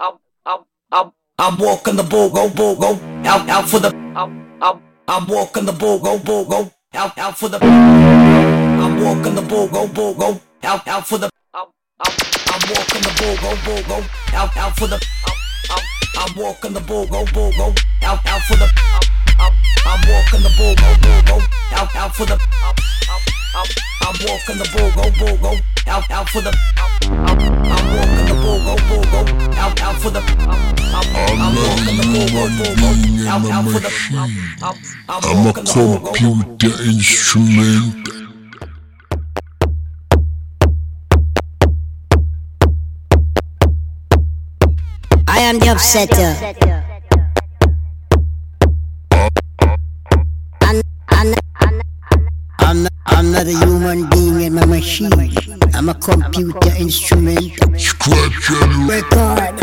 I'm, I'm, I'm, I'm walking the bull, go, bull, go, out, out for the, I'm, I'm, I'm walking the bull, go, bull, go, out, out for the, I'm walking the bull, go, bull, go, out, out for the, I'm, I'm, I'm walking the bull, go, bull, go, out, out for the, I'm, I'm, I'm walking the bull, go, bull, go, out, out for the, I'm, I'm, I'm walking the bull, go, bull, go, out, out for the, I'm, I'm, I'm, I'm walking the bull, go, bull, go, out, out for the, I'm, I'm, I'm walking the bull, go, bull, go, out, out for the, I'm, I'm, I'm walking the bull, go, bull, go, out, out for the, I'm, I'm, I'm I'm a walking the bull, go, bull, go. computer instrument. I am the upsetter. I'm not a human being, I'm a machine. I'm a computer instrument. Scratch and Record.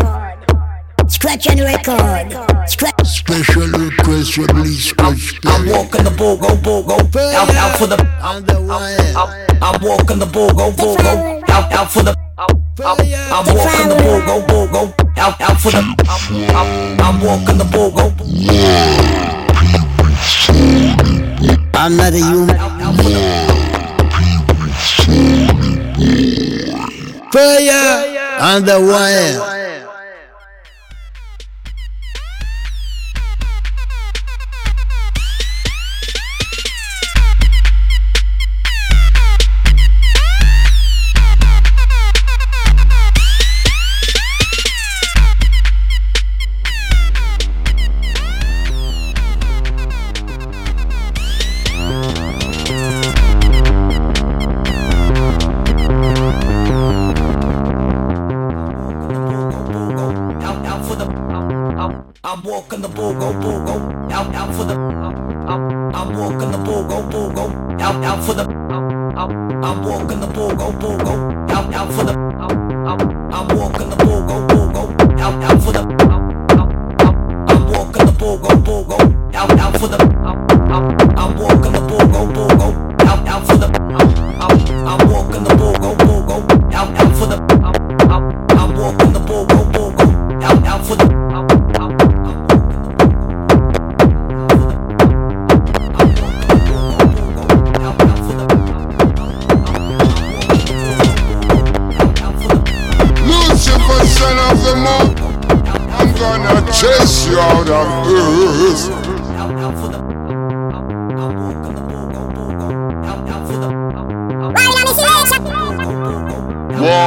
Scratch and record. Scratch. special request for please scratch I'm walking the bull, go, bull, go, out, out for the, On the wire. I'm, I'm walking the bull, go, bull, go, out, out for the, I'm, I'm, I'm walking the bull, go, bull, go, out, out for the, I'm, I'm, I'm walking the bull, go, I'm not a human. Fire. On the wire.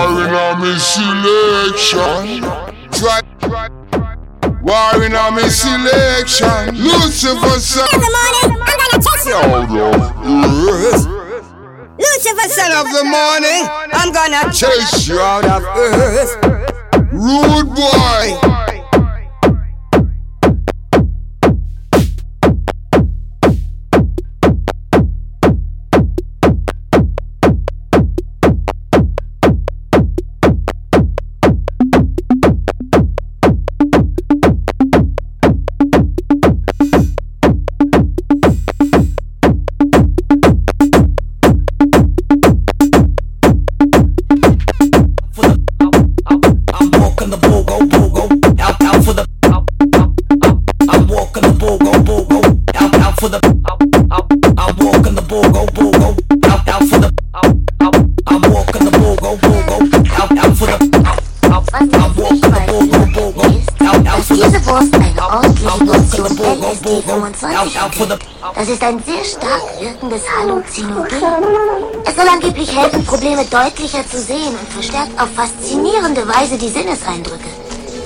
War in a me selection. Try, try, war in a me selection. Lucifer, son In the morning, I'm gonna chase you. out of earth. Lucifer, son of the morning, I'm gonna Chase you out of earth. Rude boy. The bull, go, out, out for the, I'm, I'm, I'm, I'm walking the bull, go, out, out for the, I'm, I'm, I'm walking the bull, go, out, out for the, I'm, I'm, I'm walking the bull, go, out, out for the, I'm, I'm, I'm walking the bull, go, out, out for the, I'm walking the Portion bull, go, bull, go, out, out for the, Das ist ein sehr stark wirkendes Halluzinogen. Es soll angeblich helfen, Probleme deutlicher zu sehen und verstärkt auf faszinierende Weise die Sinneseindrücke.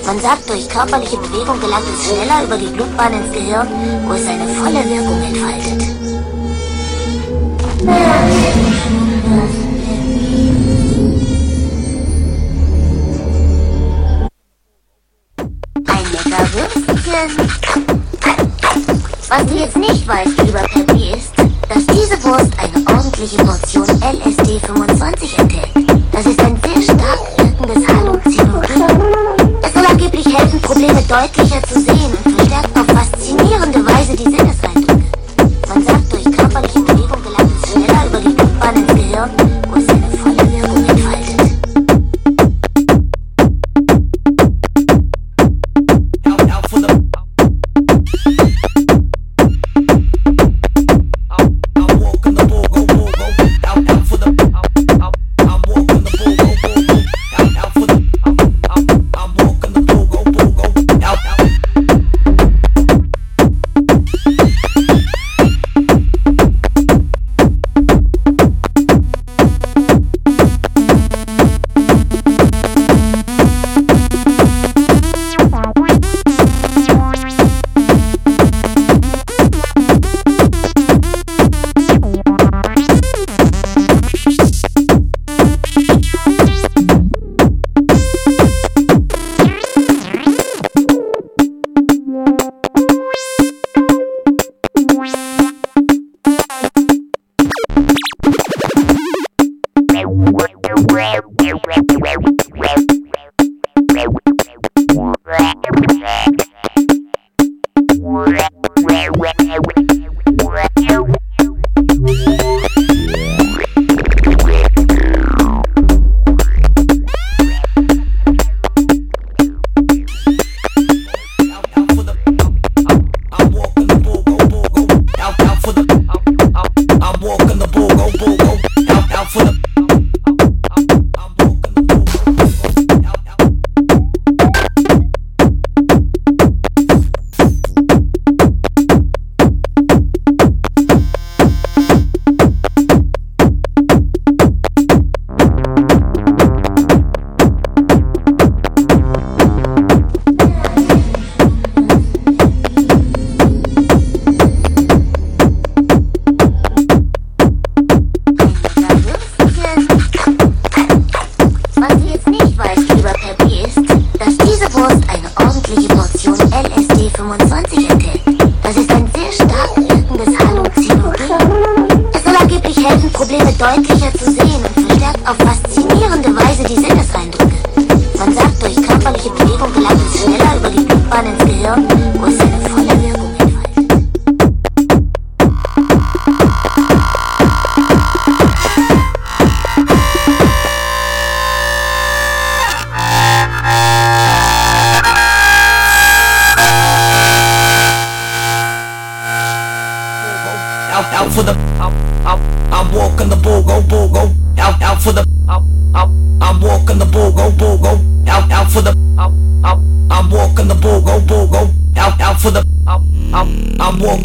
Man sagt, durch körperliche Bewegung gelangt es schneller über die Blutbahn ins Gehirn, wo es seine volle Wirkung entfaltet. Ein lecker Würstchen. Was du jetzt nicht weißt, lieber Peppy, ist, dass diese Wurst eine ordentliche Portion LSD 25 enthält. Das ist ein sehr stark wirkendes Halluzinogen. Es soll angeblich helfen, Probleme deutlicher zu sehen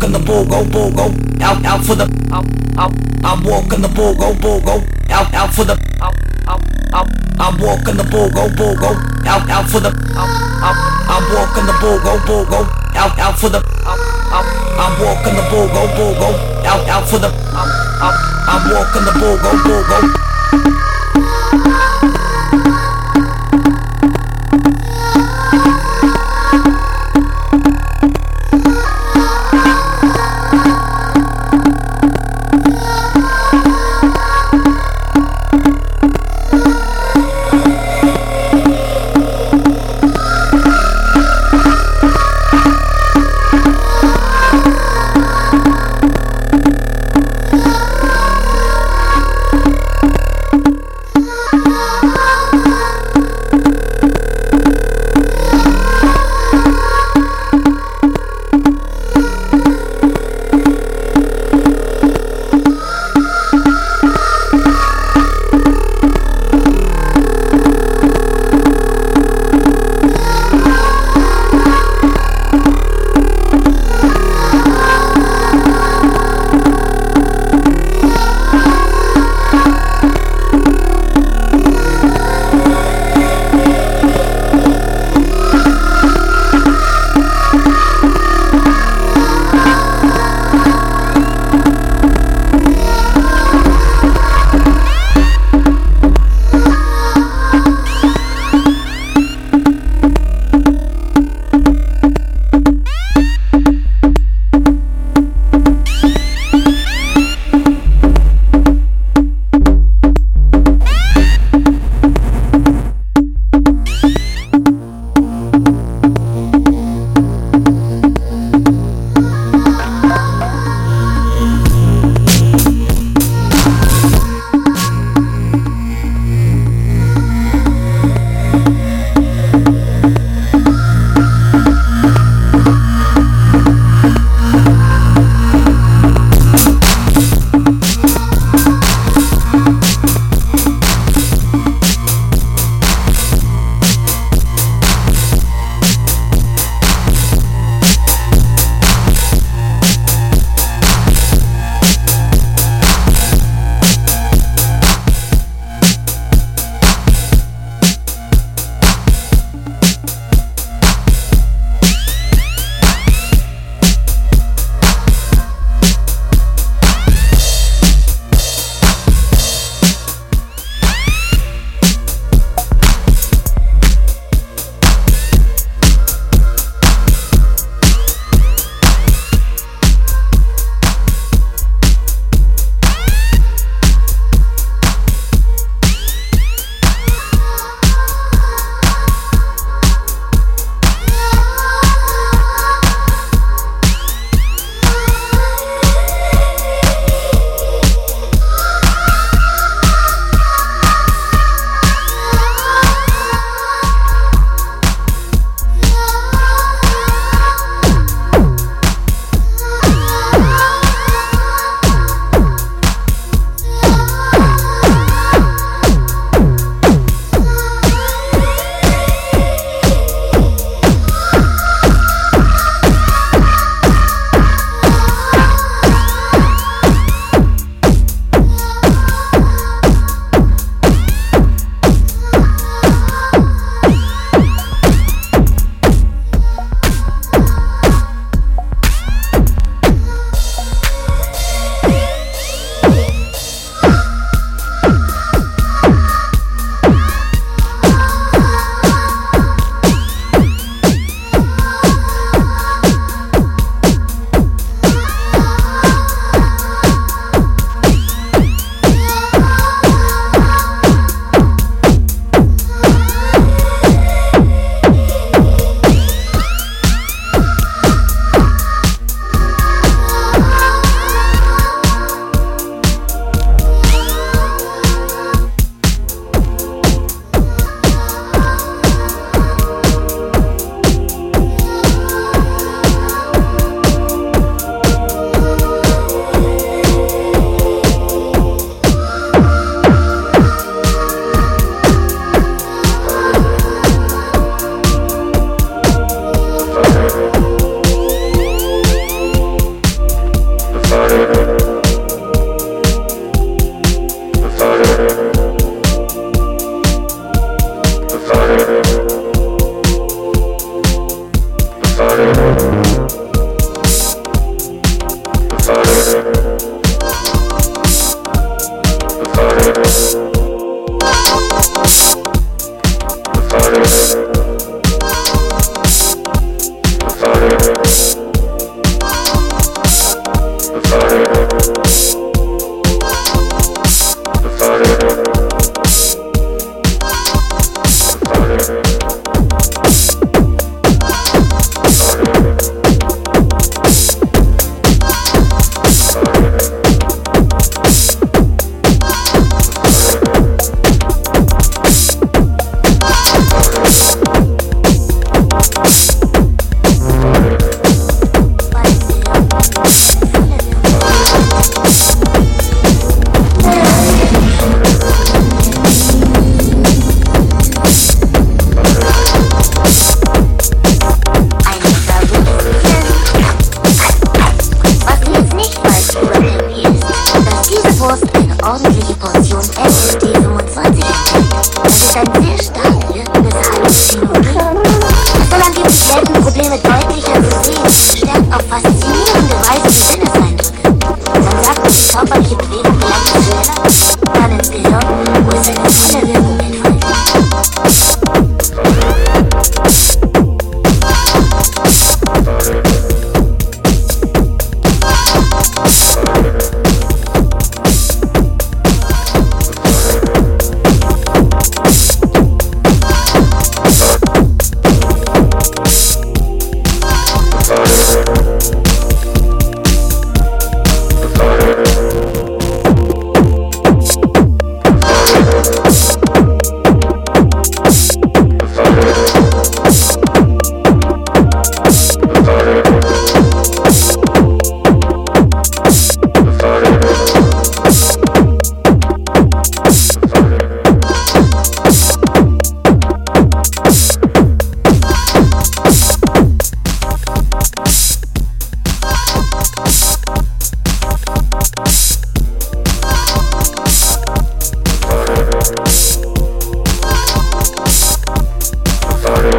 walking the bull, go, bull, go, out, out for the, I'm walking the bull, go, bull, go, out, out for the, I'm walking the bull, go, bull, go, out, out for the, I'm walking the bull, go, bull, go, out, out for the, I'm walking the bull, go, bull, go, out, out for the, out, out, I'm walking the bull, go, bull, go.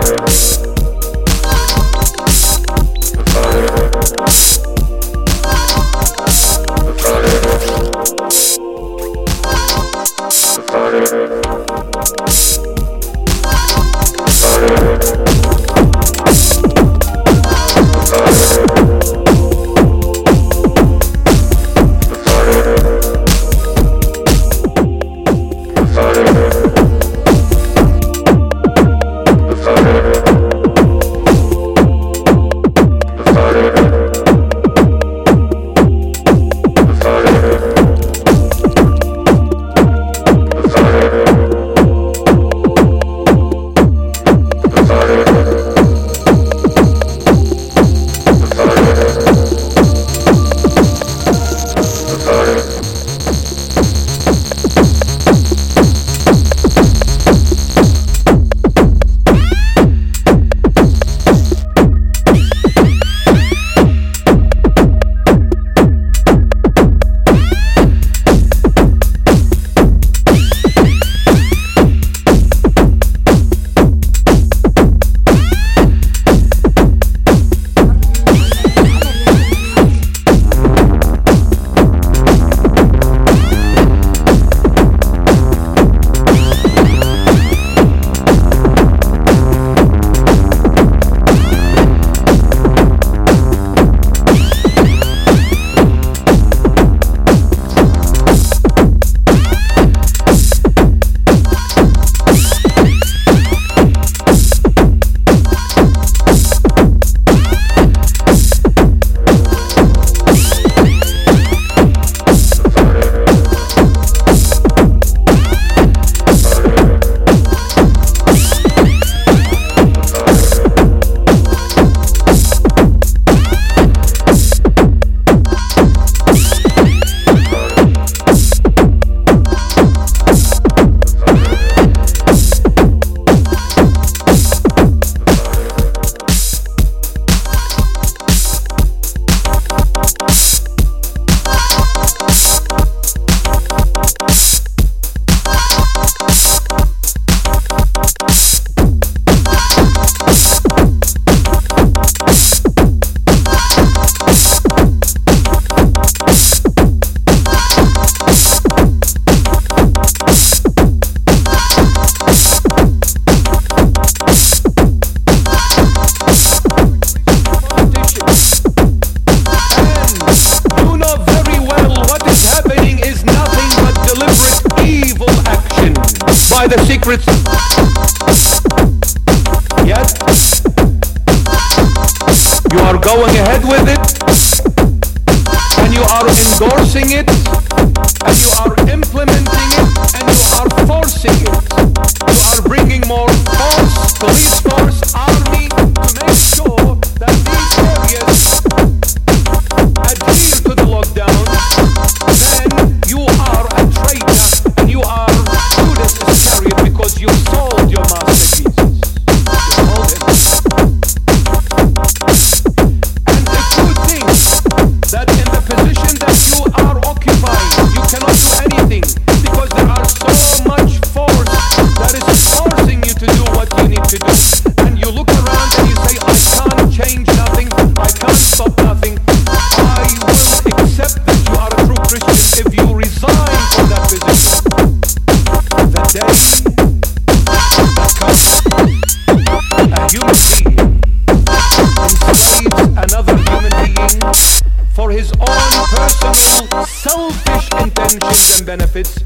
Thank secrets. Yes. you are going ahead with it, and you are endorsing it, and you are benefits.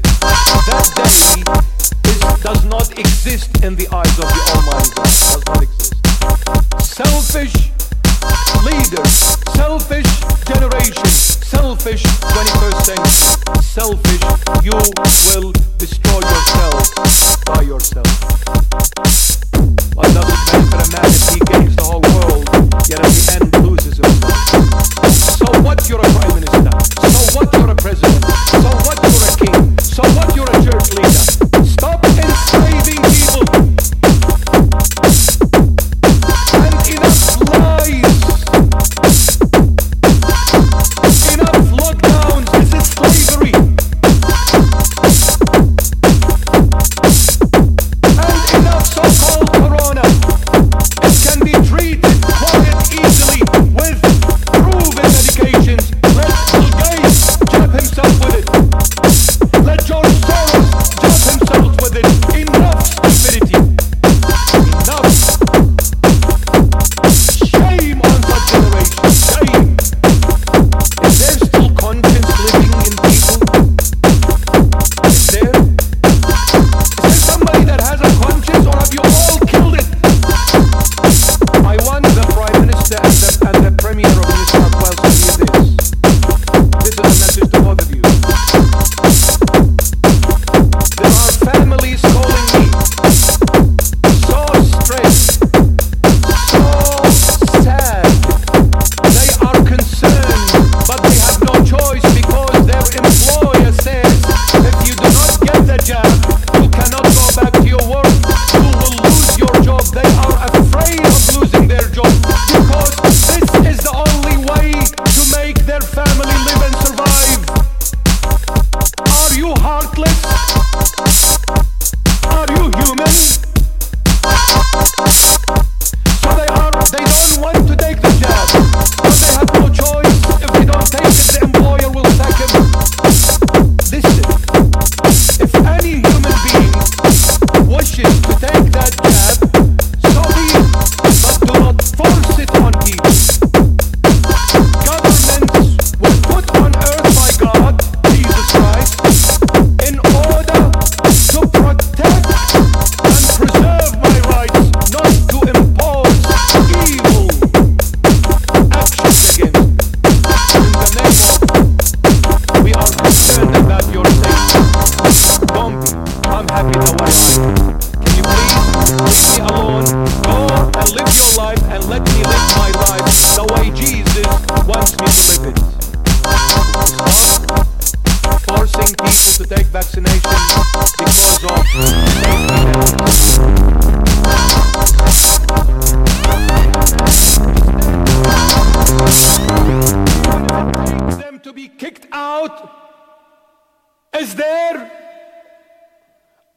is there?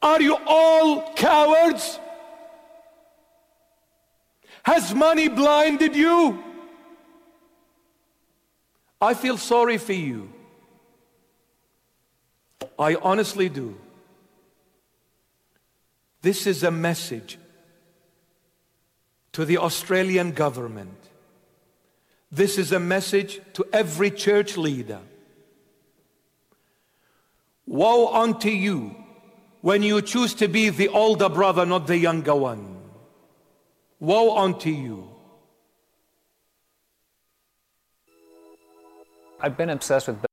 Are you all cowards? Has money blinded you? I feel sorry for you. I honestly do. This is a message to the Australian government. This is a message to every church leader. Woe unto you when you choose to be the older brother, not the younger one. Woe unto you. I've been obsessed with